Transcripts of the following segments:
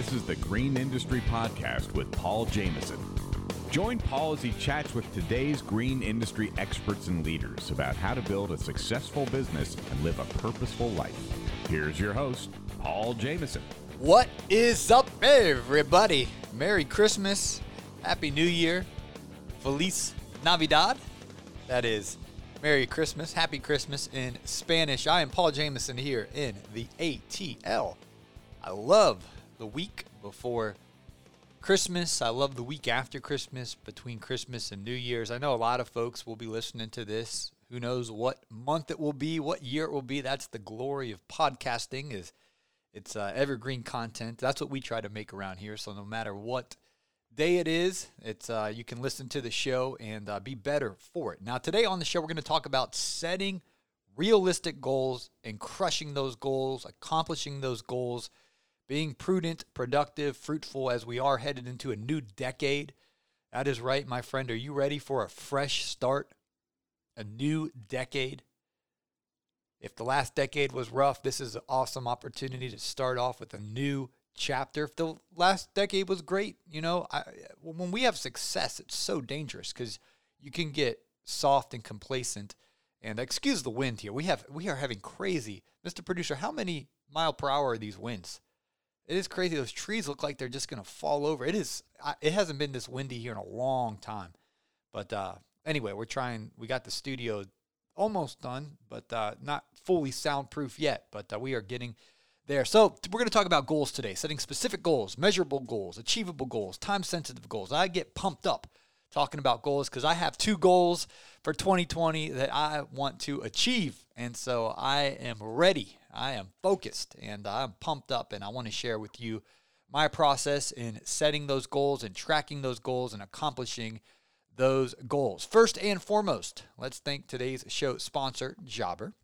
This is the Green Industry Podcast with Paul Jamison. Join Paul as he chats with today's green industry experts and leaders about how to build a successful business and live a purposeful life. Here's your host, Paul Jamison. What is up, everybody? Merry Christmas, Happy New Year, Feliz Navidad. That is Merry Christmas, Happy Christmas in Spanish. I am Paul Jamison here in the ATL. I love the week before Christmas. I love the week after Christmas, between Christmas and New Year's. I know a lot of folks will be listening to this. Who knows what month it will be, what year it will be. That's the glory of podcasting is it's uh, evergreen content. That's what we try to make around here. So no matter what day it is, it's uh, you can listen to the show and uh, be better for it. Now today on the show we're going to talk about setting realistic goals and crushing those goals, accomplishing those goals being prudent, productive, fruitful as we are headed into a new decade. That is right, my friend. Are you ready for a fresh start? A new decade? If the last decade was rough, this is an awesome opportunity to start off with a new chapter. If the last decade was great, you know, I, when we have success, it's so dangerous because you can get soft and complacent. And excuse the wind here. We have we are having crazy, Mr. Producer. How many mile per hour are these winds? It is crazy. Those trees look like they're just going to fall over. It is. It hasn't been this windy here in a long time. But uh, anyway, we're trying. We got the studio almost done, but uh, not fully soundproof yet. But uh, we are getting there. So we're going to talk about goals today, setting specific goals, measurable goals, achievable goals, time sensitive goals. I get pumped up talking about goals because I have two goals for 2020 that I want to achieve. And so I am ready I am focused and I'm pumped up, and I want to share with you my process in setting those goals and tracking those goals and accomplishing those goals. First and foremost, let's thank today's show sponsor, Jobber.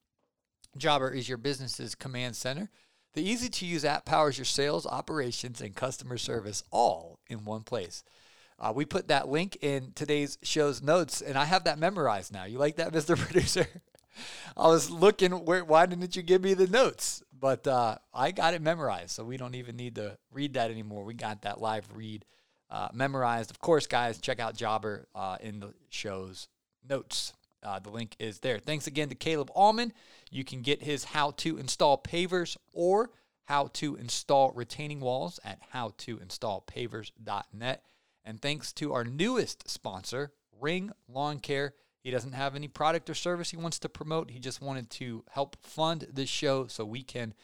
Jobber is your business's command center. The easy to use app powers your sales, operations, and customer service all in one place. Uh, we put that link in today's show's notes, and I have that memorized now. You like that, Mr. Producer? I was looking where why didn't you give me the notes? But uh, I got it memorized, so we don't even need to read that anymore. We got that live read uh, memorized. Of course, guys, check out Jobber uh, in the show's notes. Uh, the link is there. Thanks again to Caleb Allman. You can get his how to install pavers or how to install retaining walls at howtoinstallpavers.net. And thanks to our newest sponsor, Ring Lawn Care he doesn't have any product or service he wants to promote. He just wanted to help fund this show so we can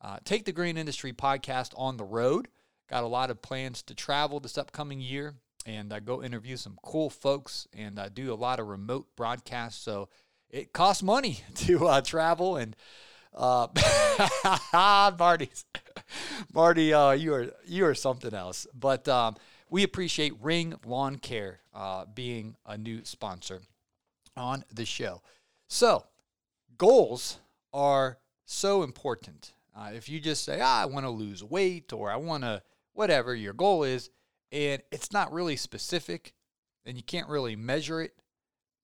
uh, take the Green Industry podcast on the road. Got a lot of plans to travel this upcoming year and uh, go interview some cool folks and uh, do a lot of remote broadcasts. So it costs money to uh, travel and. Uh, Marty's, Marty, uh, you are you are something else. But um, we appreciate Ring Lawn Care uh, being a new sponsor on the show. So, goals are so important. Uh, if you just say, ah, I want to lose weight or I want to, whatever your goal is, and it's not really specific, and you can't really measure it,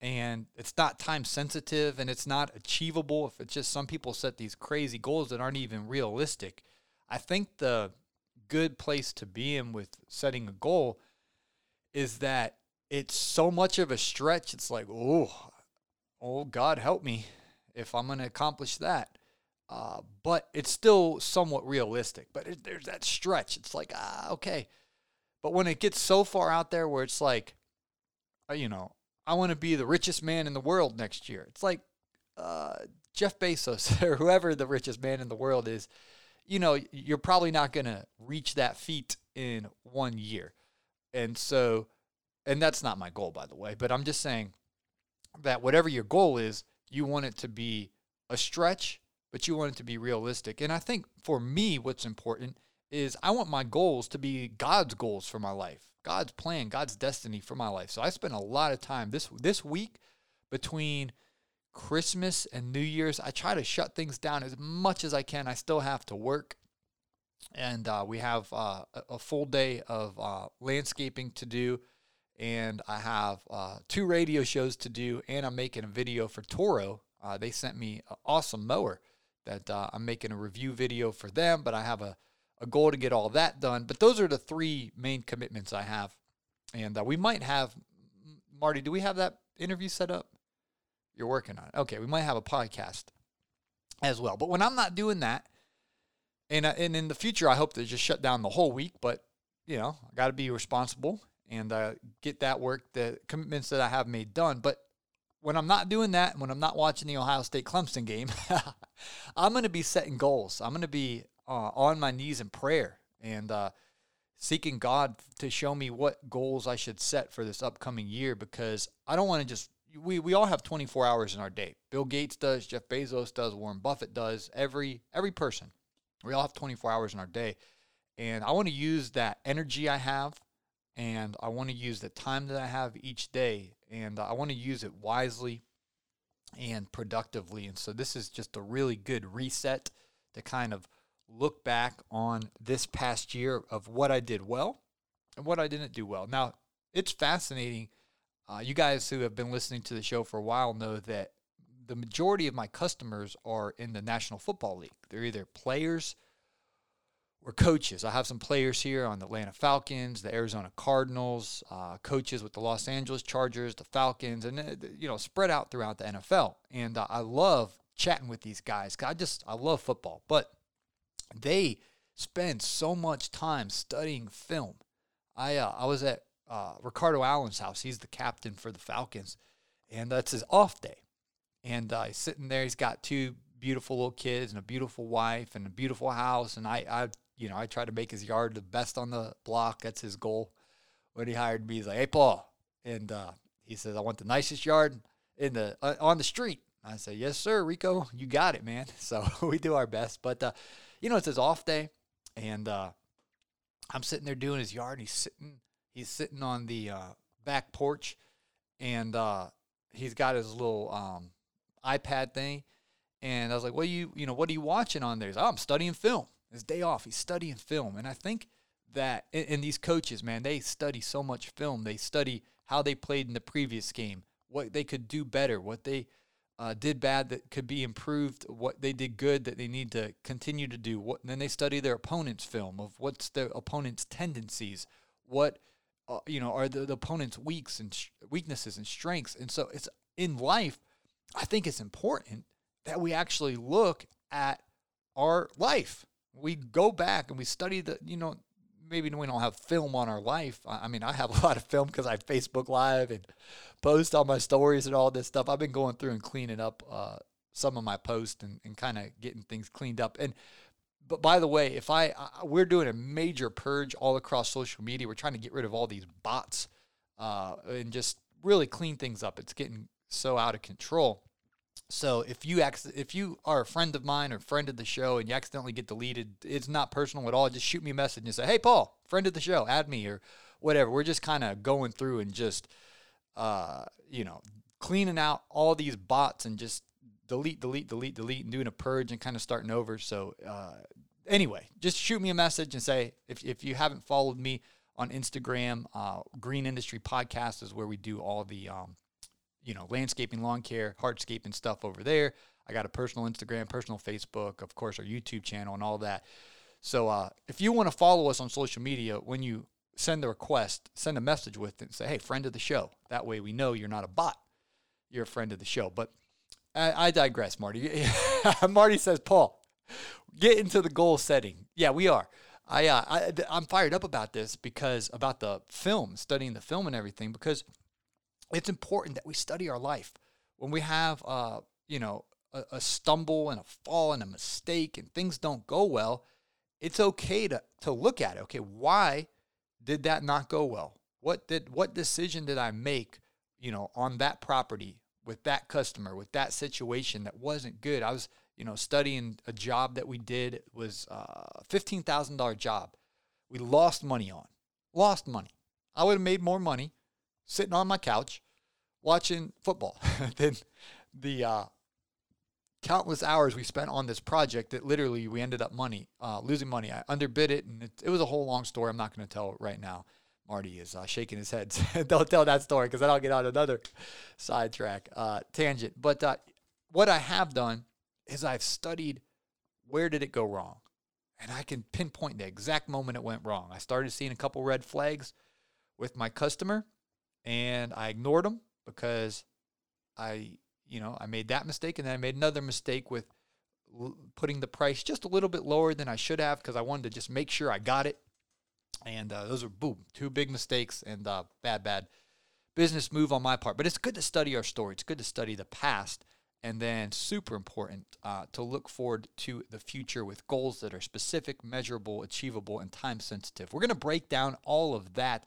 and it's not time sensitive and it's not achievable. If it's just some people set these crazy goals that aren't even realistic, I think the good place to be in with setting a goal is that it's so much of a stretch. It's like, oh, oh, God help me if I'm going to accomplish that. Uh, but it's still somewhat realistic. But it, there's that stretch. It's like, ah, okay. But when it gets so far out there where it's like, uh, you know, I want to be the richest man in the world next year. It's like uh, Jeff Bezos or whoever the richest man in the world is. You know, you're probably not going to reach that feat in one year. And so and that's not my goal, by the way, but I'm just saying that whatever your goal is, you want it to be a stretch, but you want it to be realistic. And I think for me, what's important is I want my goals to be God's goals for my life, God's plan, God's destiny for my life. So I spent a lot of time this this week between Christmas and New Year's. I try to shut things down as much as I can. I still have to work, and uh, we have uh, a full day of uh, landscaping to do and I have uh, two radio shows to do, and I'm making a video for Toro. Uh, they sent me an awesome mower that uh, I'm making a review video for them, but I have a, a goal to get all that done. But those are the three main commitments I have. And uh, we might have, Marty, do we have that interview set up? You're working on it. Okay, we might have a podcast as well. But when I'm not doing that, and, uh, and in the future, I hope to just shut down the whole week. But, you know, I got to be responsible and uh, get that work, the commitments that I have made done. But when I'm not doing that, and when I'm not watching the Ohio State Clemson game, I'm going to be setting goals. I'm going to be uh, on my knees in prayer and uh, seeking God to show me what goals I should set for this upcoming year because I don't want to just. We, we all have 24 hours in our day. Bill Gates does, Jeff Bezos does, Warren Buffett does, every every person. We all have 24 hours in our day. And I want to use that energy I have and I want to use the time that I have each day and I want to use it wisely and productively. And so this is just a really good reset to kind of look back on this past year of what I did well and what I didn't do well. Now, it's fascinating. Uh, you guys who have been listening to the show for a while know that the majority of my customers are in the National Football League. They're either players or coaches. I have some players here on the Atlanta Falcons, the Arizona Cardinals, uh, coaches with the Los Angeles Chargers, the Falcons, and uh, you know spread out throughout the NFL. And uh, I love chatting with these guys. I just I love football, but they spend so much time studying film. I uh, I was at uh, Ricardo Allen's house. He's the captain for the Falcons, and that's his off day. And uh, he's sitting there. He's got two beautiful little kids and a beautiful wife and a beautiful house. And I, I you know, I try to make his yard the best on the block. That's his goal. When he hired me, he's like, "Hey, Paul," and uh, he says, "I want the nicest yard in the uh, on the street." I say, "Yes, sir, Rico, you got it, man." So we do our best, but uh, you know, it's his off day, and uh, I'm sitting there doing his yard. And he's sitting, he's sitting on the uh, back porch, and uh, he's got his little um, iPad thing. And I was like, "What you, you know, what are you watching on there?" He's like, "Oh, I'm studying film." His day off. He's studying film. And I think that, and these coaches, man, they study so much film. They study how they played in the previous game, what they could do better, what they uh, did bad that could be improved, what they did good that they need to continue to do. What, then they study their opponent's film of what's their opponent's tendencies, what uh, you know are the, the opponent's weaks and sh- weaknesses and strengths. And so it's in life. I think it's important that we actually look at our life we go back and we study the, you know, maybe we don't have film on our life. I mean, I have a lot of film because I Facebook Live and post all my stories and all this stuff. I've been going through and cleaning up uh, some of my posts and, and kind of getting things cleaned up. And but by the way, if I, I, we're doing a major purge all across social media, we're trying to get rid of all these bots uh, and just really clean things up. It's getting so out of control. So if you if you are a friend of mine or friend of the show and you accidentally get deleted, it's not personal at all. Just shoot me a message and say, "Hey, Paul, friend of the show, add me or whatever." We're just kind of going through and just, uh, you know, cleaning out all these bots and just delete, delete, delete, delete, and doing a purge and kind of starting over. So uh, anyway, just shoot me a message and say if if you haven't followed me on Instagram, uh, Green Industry Podcast is where we do all the um, you know, landscaping, lawn care, hardscaping stuff over there. I got a personal Instagram, personal Facebook, of course, our YouTube channel, and all that. So uh, if you want to follow us on social media, when you send a request, send a message with it and say, hey, friend of the show. That way we know you're not a bot. You're a friend of the show. But I, I digress, Marty. Marty says, Paul, get into the goal setting. Yeah, we are. I, uh, I I'm fired up about this because about the film, studying the film and everything, because – it's important that we study our life. When we have, uh, you know, a, a stumble and a fall and a mistake and things don't go well, it's okay to, to look at it. Okay, why did that not go well? What did what decision did I make, you know, on that property with that customer, with that situation that wasn't good? I was, you know, studying a job that we did it was a uh, fifteen thousand dollar job. We lost money on, lost money. I would have made more money sitting on my couch watching football than the uh, countless hours we spent on this project that literally we ended up money uh, losing money. I underbid it, and it, it, was a whole long story. I'm not going to tell right now. Marty is uh, shaking his head. Don't tell that story because then I'll get on another sidetrack uh, tangent. But uh, what I have done is I've studied where did it go wrong, and I can pinpoint the exact moment it went wrong. I started seeing a couple red flags with my customer, and I ignored them because I, you know, I made that mistake, and then I made another mistake with putting the price just a little bit lower than I should have because I wanted to just make sure I got it. And uh, those are boom, two big mistakes and uh, bad, bad business move on my part. But it's good to study our story. It's good to study the past and then, super important uh, to look forward to the future with goals that are specific, measurable, achievable, and time sensitive. We're going to break down all of that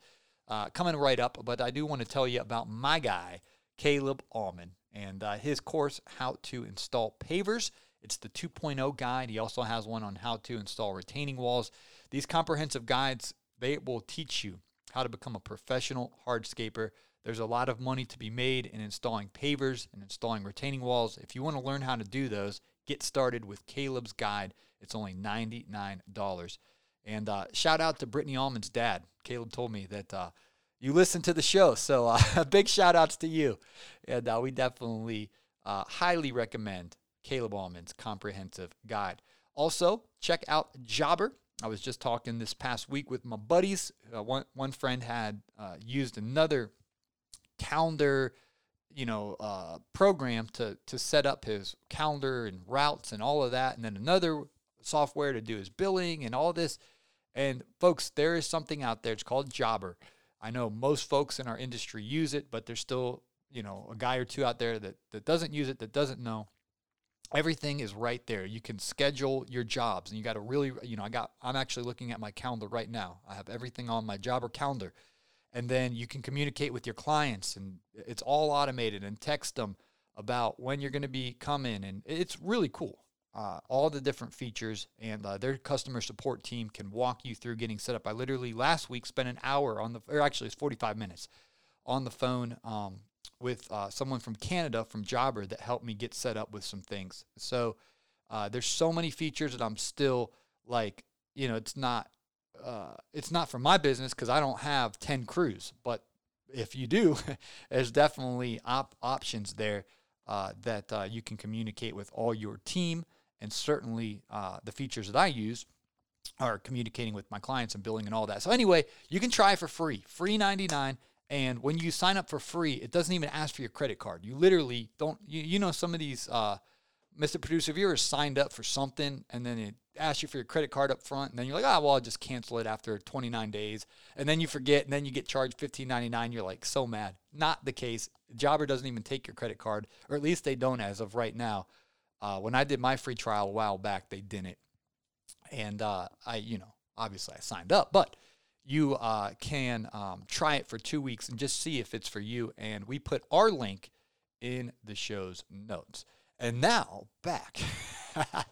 uh, coming right up, but I do want to tell you about my guy, Caleb Allman, and uh, his course, How to Install Pavers. It's the 2.0 guide. He also has one on how to install retaining walls. These comprehensive guides, they will teach you how to become a professional hardscaper there's a lot of money to be made in installing pavers and installing retaining walls. If you want to learn how to do those, get started with Caleb's guide. It's only $99. And uh, shout out to Brittany Allman's dad. Caleb told me that uh, you listen to the show. So uh, big shout outs to you. And uh, we definitely uh, highly recommend Caleb Allman's comprehensive guide. Also, check out Jobber. I was just talking this past week with my buddies. Uh, one, one friend had used another calendar, you know, uh, program to to set up his calendar and routes and all of that, and then another software to do his billing and all this. And folks, there is something out there. It's called Jobber. I know most folks in our industry use it, but there's still, you know, a guy or two out there that, that doesn't use it, that doesn't know. Everything is right there. You can schedule your jobs and you got to really, you know, I got, I'm actually looking at my calendar right now. I have everything on my Jobber calendar and then you can communicate with your clients and it's all automated and text them about when you're going to be coming and it's really cool uh, all the different features and uh, their customer support team can walk you through getting set up i literally last week spent an hour on the or actually it's 45 minutes on the phone um, with uh, someone from canada from jobber that helped me get set up with some things so uh, there's so many features that i'm still like you know it's not uh, it's not for my business because I don't have 10 crews. But if you do, there's definitely op- options there uh, that you can communicate with all your team. And certainly uh, the features that I use are communicating with my clients and billing and all that. So, anyway, you can try for free, free 99. And when you sign up for free, it doesn't even ask for your credit card. You literally don't, you, you know, some of these, uh, Mr. Producer, ever signed up for something and then it ask you for your credit card up front, and then you're like, ah, oh, well, I'll just cancel it after 29 days, and then you forget, and then you get charged 15.99. You're like so mad. Not the case. Jobber doesn't even take your credit card, or at least they don't as of right now. Uh, when I did my free trial a while back, they didn't, and uh, I, you know, obviously I signed up, but you uh, can um, try it for two weeks and just see if it's for you. And we put our link in the show's notes. And now back.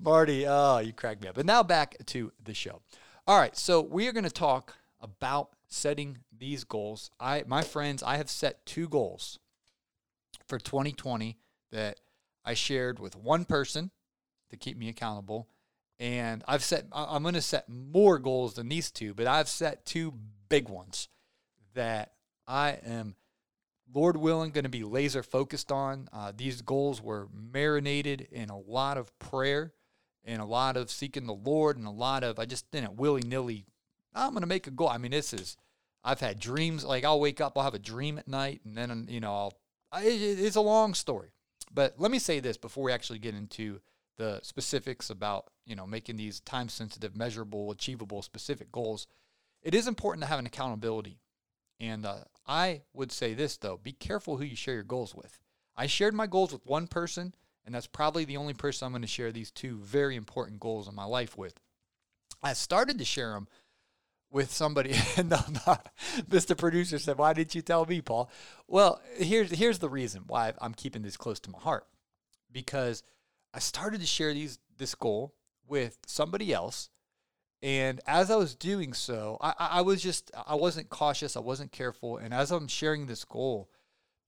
Marty, oh, you cracked me up. And now back to the show. All right, so we are going to talk about setting these goals. I, my friends, I have set two goals for 2020 that I shared with one person to keep me accountable. And I've set, I'm going to set more goals than these two, but I've set two big ones that I am Lord willing, going to be laser focused on. Uh, these goals were marinated in a lot of prayer and a lot of seeking the Lord and a lot of, I just didn't willy nilly, I'm going to make a goal. I mean, this is, I've had dreams. Like I'll wake up, I'll have a dream at night, and then, you know, I'll, it's a long story. But let me say this before we actually get into the specifics about, you know, making these time sensitive, measurable, achievable, specific goals. It is important to have an accountability and uh, I would say this, though be careful who you share your goals with. I shared my goals with one person, and that's probably the only person I'm going to share these two very important goals in my life with. I started to share them with somebody, and Mr. Producer said, Why didn't you tell me, Paul? Well, here's, here's the reason why I'm keeping this close to my heart. Because I started to share these this goal with somebody else and as I was doing so, I, I was just, I wasn't cautious, I wasn't careful. And as I'm sharing this goal,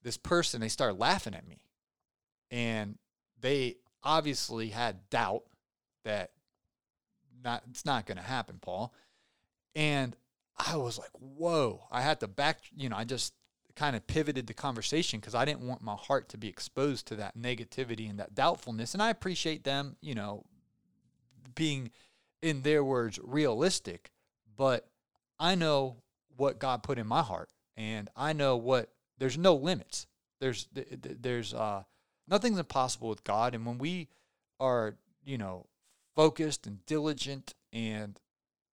this person, they started laughing at me. And they obviously had doubt that not it's not going to happen, Paul. And I was like, whoa. I had to back, you know, I just kind of pivoted the conversation because I didn't want my heart to be exposed to that negativity and that doubtfulness. And I appreciate them, you know, being in their words, realistic, but I know what God put in my heart, and I know what there's no limits. There's there's uh, nothing's impossible with God, and when we are you know focused and diligent and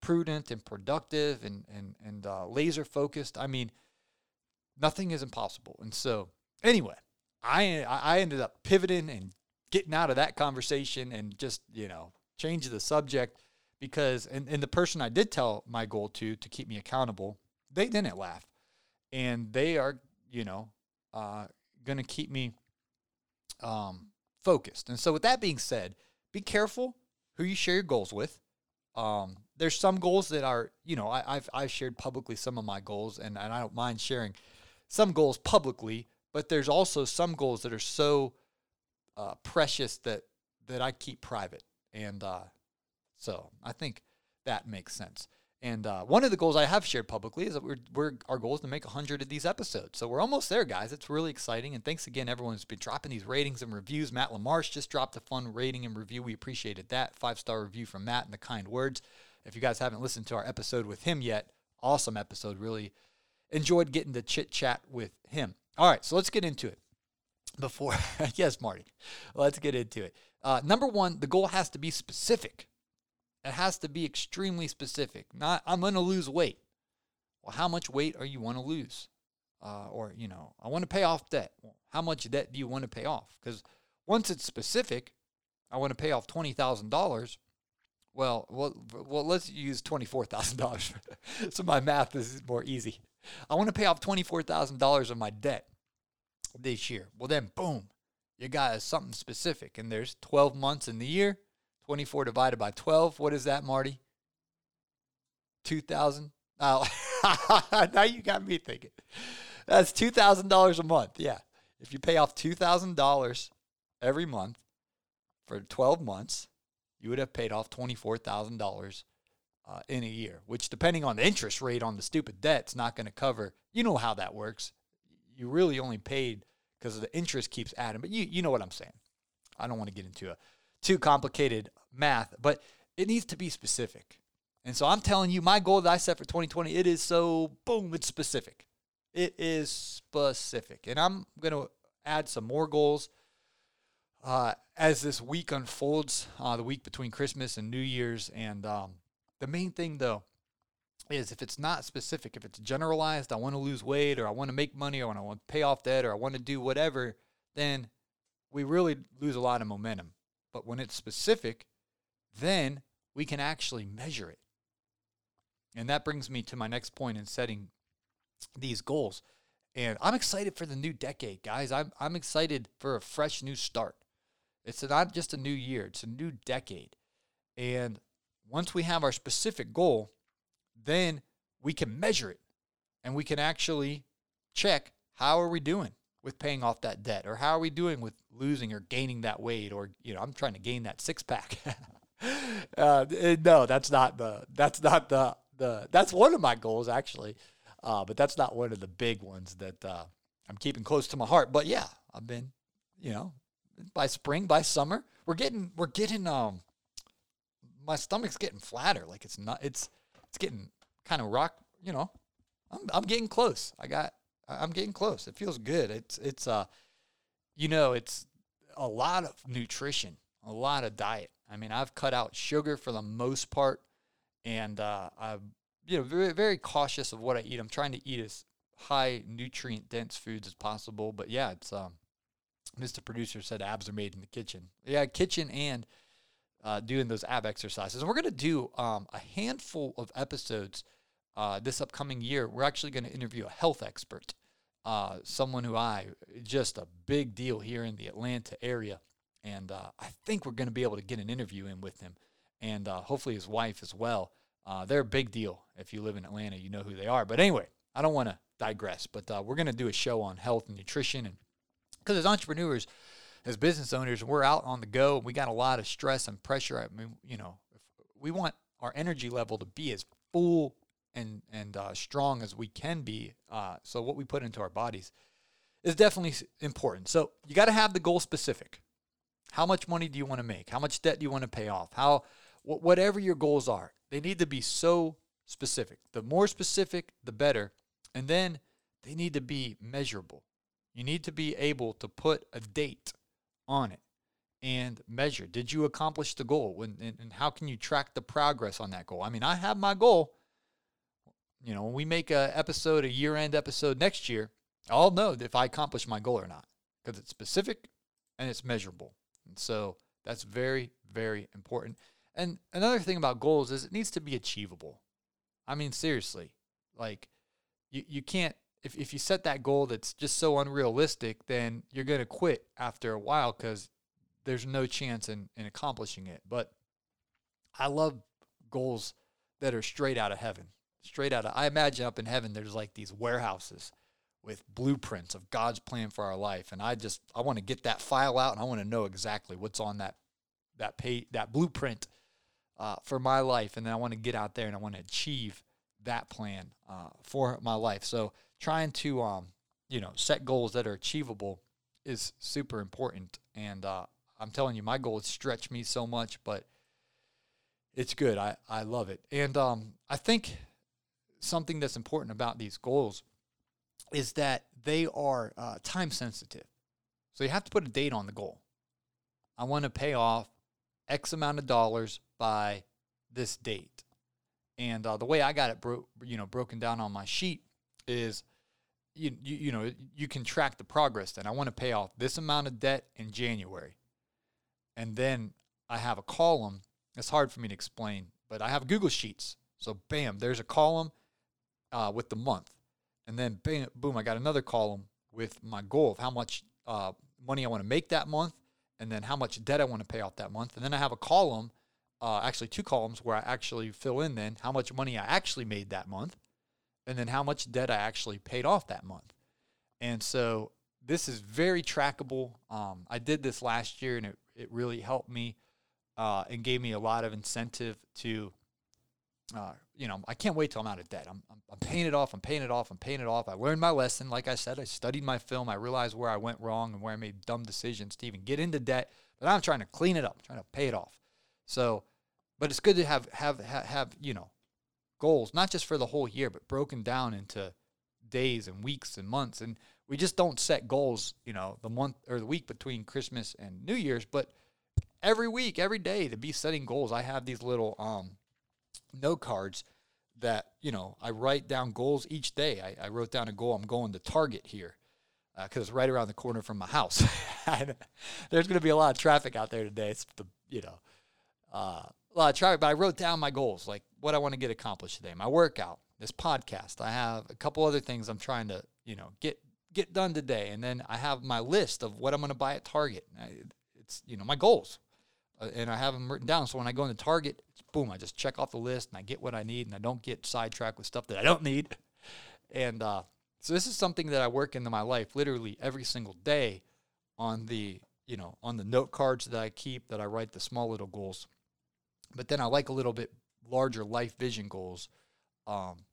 prudent and productive and and and uh, laser focused, I mean, nothing is impossible. And so, anyway, I I ended up pivoting and getting out of that conversation and just you know change the subject because and, and the person I did tell my goal to to keep me accountable, they didn't laugh, and they are you know uh, going to keep me um, focused. And so, with that being said, be careful who you share your goals with. Um, there's some goals that are, you know, I, have I've shared publicly some of my goals, and, and I don't mind sharing some goals publicly, but there's also some goals that are so uh, precious that that I keep private, and uh, so I think that makes sense. And uh, one of the goals I have shared publicly is that we're, we're our goal is to make 100 of these episodes. So we're almost there, guys. It's really exciting. And thanks again, everyone who's been dropping these ratings and reviews. Matt LaMarche just dropped a fun rating and review. We appreciated that. Five star review from Matt and the kind words. If you guys haven't listened to our episode with him yet, awesome episode. Really enjoyed getting to chit chat with him. All right, so let's get into it. Before, yes, Marty, let's get into it. Uh, number one, the goal has to be specific. It has to be extremely specific. Not, I'm going to lose weight. Well, how much weight are you want to lose? Uh, or, you know, I want to pay off debt. Well, how much debt do you want to pay off? Because once it's specific, I want to pay off $20,000. Well, well, well, let's use $24,000 so my math is more easy. I want to pay off $24,000 of my debt this year. Well, then, boom, you got something specific. And there's 12 months in the year. 24 divided by 12. What is that, Marty? 2000 Oh, now you got me thinking. That's $2,000 a month. Yeah. If you pay off $2,000 every month for 12 months, you would have paid off $24,000 uh, in a year, which, depending on the interest rate on the stupid debt, it's not going to cover. You know how that works. You really only paid because the interest keeps adding, but you, you know what I'm saying. I don't want to get into a too complicated math, but it needs to be specific. And so I'm telling you, my goal that I set for 2020, it is so boom, it's specific. It is specific. And I'm going to add some more goals uh, as this week unfolds, uh, the week between Christmas and New Year's. And um, the main thing, though, is if it's not specific, if it's generalized, I want to lose weight or I want to make money or I want to pay off debt or I want to do whatever, then we really lose a lot of momentum. But when it's specific, then we can actually measure it. And that brings me to my next point in setting these goals. And I'm excited for the new decade, guys. I'm, I'm excited for a fresh new start. It's not just a new year, it's a new decade. And once we have our specific goal, then we can measure it. And we can actually check how are we doing with paying off that debt? Or how are we doing with losing or gaining that weight? Or you know i'm trying to gain that six pack. Uh, eh, no that's not the that's not the the that's one of my goals actually. Uh, but that's not one of the big ones that uh, i'm keeping close to my heart. But yeah i've been you know by spring by summer we're getting we're getting um my stomach's getting flatter like it's not it's it's getting kind of rock you know i'm, I'm getting close i got I'm getting close. It feels good. It's it's uh, you know, it's a lot of nutrition, a lot of diet. I mean, I've cut out sugar for the most part, and uh, I'm you know very very cautious of what I eat. I'm trying to eat as high nutrient dense foods as possible. But yeah, it's um, Mr. Producer said abs are made in the kitchen. Yeah, kitchen and uh, doing those ab exercises. And we're gonna do um, a handful of episodes uh, this upcoming year, we're actually going to interview a health expert, uh, someone who I just a big deal here in the Atlanta area, and uh, I think we're going to be able to get an interview in with him, and uh, hopefully his wife as well. Uh, they're a big deal. If you live in Atlanta, you know who they are. But anyway, I don't want to digress. But we're going to do a show on health and nutrition, and because as entrepreneurs, as business owners, we're out on the go. We got a lot of stress and pressure. I mean, you know, we want our energy level to be as full and and uh, strong as we can be. Uh, so what we put into our bodies is definitely important. So you got to have the goal specific. How much money do you want to make? How much debt do you want to pay off? How wh- whatever your goals are, they need to be so specific. The more specific, the better. And then they need to be measurable. You need to be able to put a date on it and measure. Did you accomplish the goal? And, and, and how can you track the progress on that goal? I mean, I have my goal. You know, when we make a episode, a year end episode next year, I'll know if I accomplish my goal or not because it's specific and it's measurable. And so that's very, very important. And another thing about goals is it needs to be achievable. I mean, seriously, like you, you can't, if, if you set that goal that's just so unrealistic, then you're going to quit after a while because there's no chance in, in accomplishing it. But I love goals that are straight out of heaven. Straight out of, I imagine up in heaven, there's like these warehouses with blueprints of God's plan for our life. And I just, I want to get that file out and I want to know exactly what's on that, that pay, that blueprint uh, for my life. And then I want to get out there and I want to achieve that plan uh, for my life. So trying to, um, you know, set goals that are achievable is super important. And uh, I'm telling you, my goals stretch me so much, but it's good. I, I love it. And um, I think something that's important about these goals is that they are uh, time sensitive. So you have to put a date on the goal. I want to pay off X amount of dollars by this date. And uh, the way I got it, bro- you know, broken down on my sheet is, you, you, you know, you can track the progress. Then I want to pay off this amount of debt in January, and then I have a column. It's hard for me to explain, but I have Google Sheets. So bam, there's a column uh, with the month, and then bam, boom, I got another column with my goal of how much uh, money I want to make that month, and then how much debt I want to pay off that month, and then I have a column uh, actually two columns where I actually fill in then how much money I actually made that month, and then how much debt I actually paid off that month. And so this is very trackable. Um, I did this last year, and it it really helped me uh, and gave me a lot of incentive to. Uh, you know, I can't wait till I'm out of debt. I'm, I'm, I'm paying it off. I'm paying it off. I'm paying it off. I learned my lesson. Like I said, I studied my film. I realized where I went wrong and where I made dumb decisions to even get into debt. But I'm trying to clean it up. I'm trying to pay it off. So, but it's good to have have have, have you know goals, not just for the whole year, but broken down into days and weeks and months. And we just don't set goals, you know, the month or the week between Christmas and New Year's, but every week, every day to be setting goals. I have these little um, note cards that, you know, I write down goals each day. I, I wrote down a goal. I'm going to Target here because uh, it's right around the corner from my house. There's going to be a lot of traffic out there today. It's the, you know, uh, a lot of traffic, but I wrote down my goals, like what I want to get accomplished today, my workout, this podcast. I have a couple other things I'm trying to, you know, get get done today, and then I have my list of what I'm going to buy at Target. It's you know my goals, uh, and I have them written down. So when I go into Target, boom, I just check off the list and I get what I need, and I don't get sidetracked with stuff that I don't need. And uh, so this is something that I work into my life literally every single day on the you know on the note cards that I keep that I write the small little goals. But then I like a little bit larger life vision goals um,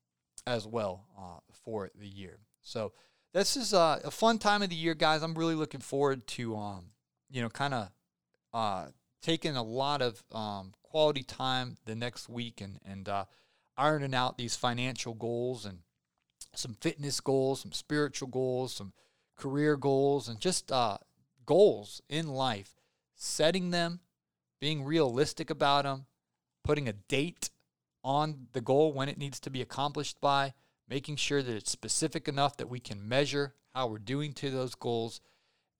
as well uh, for the year. So this is uh, a fun time of the year, guys. I'm really looking forward to um, you know kind of uh, taking a lot of um, quality time the next week and and uh, ironing out these financial goals and some fitness goals, some spiritual goals, some career goals, and just uh, goals in life. Setting them, being realistic about them, putting a date on the goal when it needs to be accomplished by, making sure that it's specific enough that we can measure how we're doing to those goals.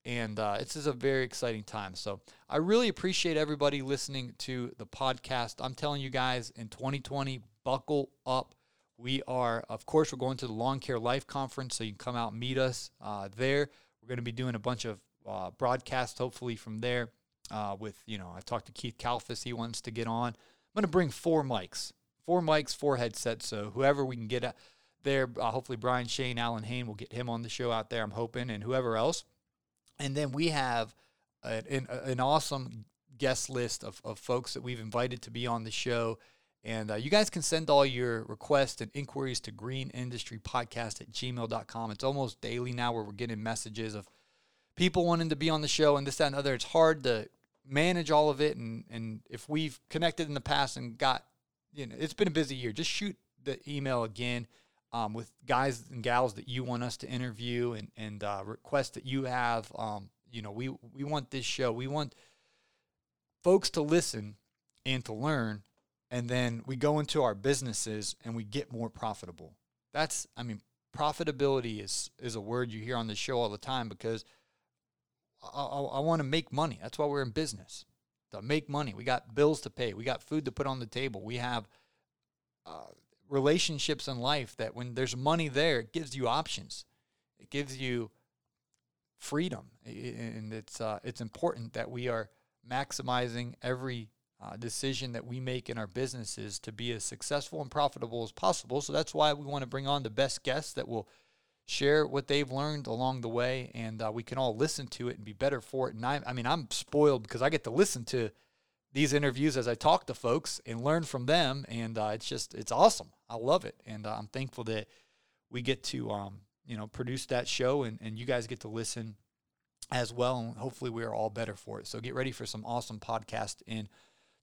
And uh, this is a very exciting time. So I really appreciate everybody listening to the podcast. I'm telling you guys, in 2020, buckle up. We are, of course, we're going to the Lawn Care Life Conference, so you can come out and meet us uh, there. We're going to be doing a bunch of uh, broadcasts, hopefully, from there. Uh, with you know, I talked to Keith Kalfas; he wants to get on. I'm going to bring four mics, four mics, four headsets. So whoever we can get there, uh, hopefully Brian Shane, Allyn Hane, will get him on the show out there. I'm hoping, and whoever else. And then we have an, an, awesome guest list of, of folks that we've invited to be on the show. And uh, you guys can send all your requests and inquiries to greenindustrypodcast at gmail.com. It's almost daily now where we're getting messages of people wanting to be on the show and this, that, and other. It's hard to manage all of it. And, and if we've connected in the past and got, you know, it's been a busy year, just shoot the email again um, with guys and gals that you want us to interview and, and uh, requests that you have. Um, you know, we, we want this show, we want folks to listen and to learn. And then we go into our businesses and we get more profitable. That's, I mean, profitability is, is a word you hear on the show all the time because I, I, I want to make money. That's why we're in business to make money. We got bills to pay. We got food to put on the table. We have uh, relationships in life that when there's money there, it gives you options. It gives you freedom, and it's uh, it's important that we are maximizing every uh, decision that we make in our businesses to be as successful and profitable as possible. So that's why we want to bring on the best guests that will share what they've learned along the way, and uh, we can all listen to it and be better for it. And I, I mean, I'm spoiled because I get to listen to these interviews as I talk to folks and learn from them, and uh, it's just it's awesome. I love it, and uh, I'm thankful that we get to um, you know produce that show, and and you guys get to listen as well, and hopefully we are all better for it. So get ready for some awesome podcast in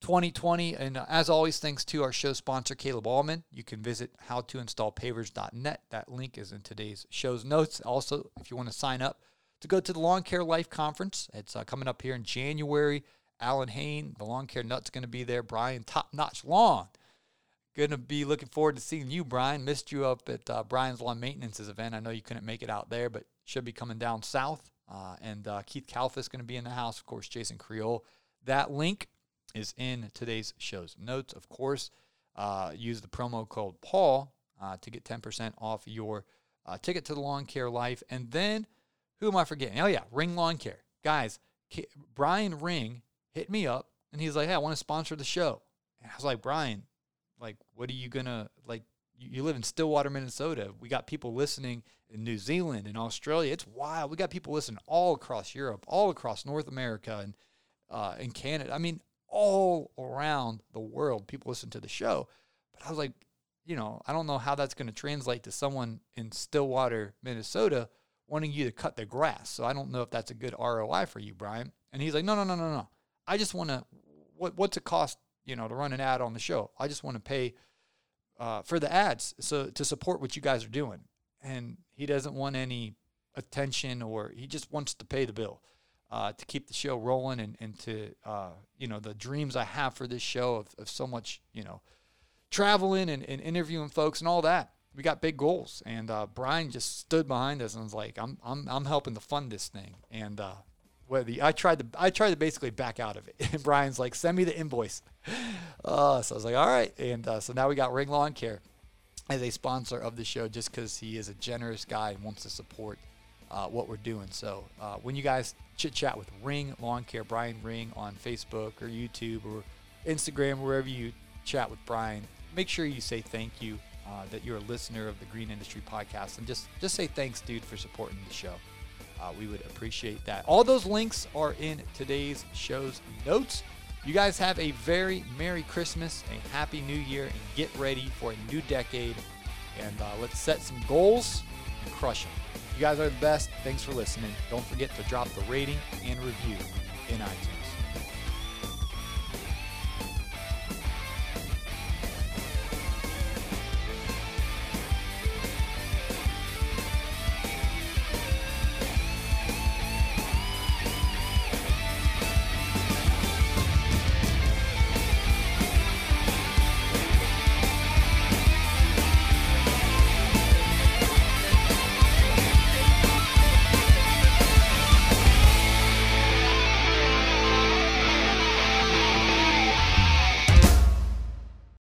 2020. And as always, thanks to our show sponsor, Caleb Allman. You can visit howtoinstallpavers.net. That link is in today's show's notes. Also, if you want to sign up to go to the Lawn Care Life Conference, it's uh, coming up here in January. Allyn Hane, the Lawn Care Nut's going to be there. Brian, Top Notch Lawn. Going to be looking forward to seeing you, Brian. Missed you up at uh, Brian's Lawn Maintenance's event. I know you couldn't make it out there, but should be coming down south. Uh, and uh, Keith is going to be in the house. Of course, Jason Creel. That link is in today's show's notes. Of course, uh, use the promo code Paul uh, to get 10% off your uh, ticket to the Lawn Care Life. And then, who am I forgetting? Oh, yeah, Ring Lawn Care. Guys, K- Brian Ring hit me up and he's like, hey, I want to sponsor the show. And I was like, Brian, like, what are you going to, like, you live in Stillwater, Minnesota. We got people listening in New Zealand and Australia. It's wild. We got people listening all across Europe, all across North America, and uh, in Canada. I mean, all around the world, people listen to the show. But I was like, you know, I don't know how that's going to translate to someone in Stillwater, Minnesota, wanting you to cut their grass. So I don't know if that's a good ROI for you, Brian. And he's like, no, no, no, no, no. I just want to. What what's it cost? You know, to run an ad on the show. I just want to pay uh, for the ads, so to support what you guys are doing. And he doesn't want any attention, or he just wants to pay the bill uh, to keep the show rolling and, and to, uh, you know, the dreams I have for this show of, of so much, you know, traveling and, and interviewing folks and all that. We got big goals. And uh, Brian just stood behind us and was like, I'm, I'm, I'm helping to fund this thing. And, uh, well, the, I tried to I tried to basically back out of it, and Brian's like, "Send me the invoice." Uh, so I was like, "All right," and uh, so now we got Ring Lawn Care as a sponsor of the show, just because he is a generous guy and wants to support uh, what we're doing. So uh, when you guys chit chat with Ring Lawn Care, Brian Ring on Facebook or YouTube or Instagram, wherever you chat with Brian, make sure you say thank you. Uh, that you're a listener of the Green Industry Podcast, and just just say thanks, dude, for supporting the show. Uh, we would appreciate that. All those links are in today's show's notes. You guys have a very Merry Christmas, a Happy New Year, and get ready for a new decade. And uh, let's set some goals and crush them. You guys are the best. Thanks for listening. Don't forget to drop the rating and review in iTunes.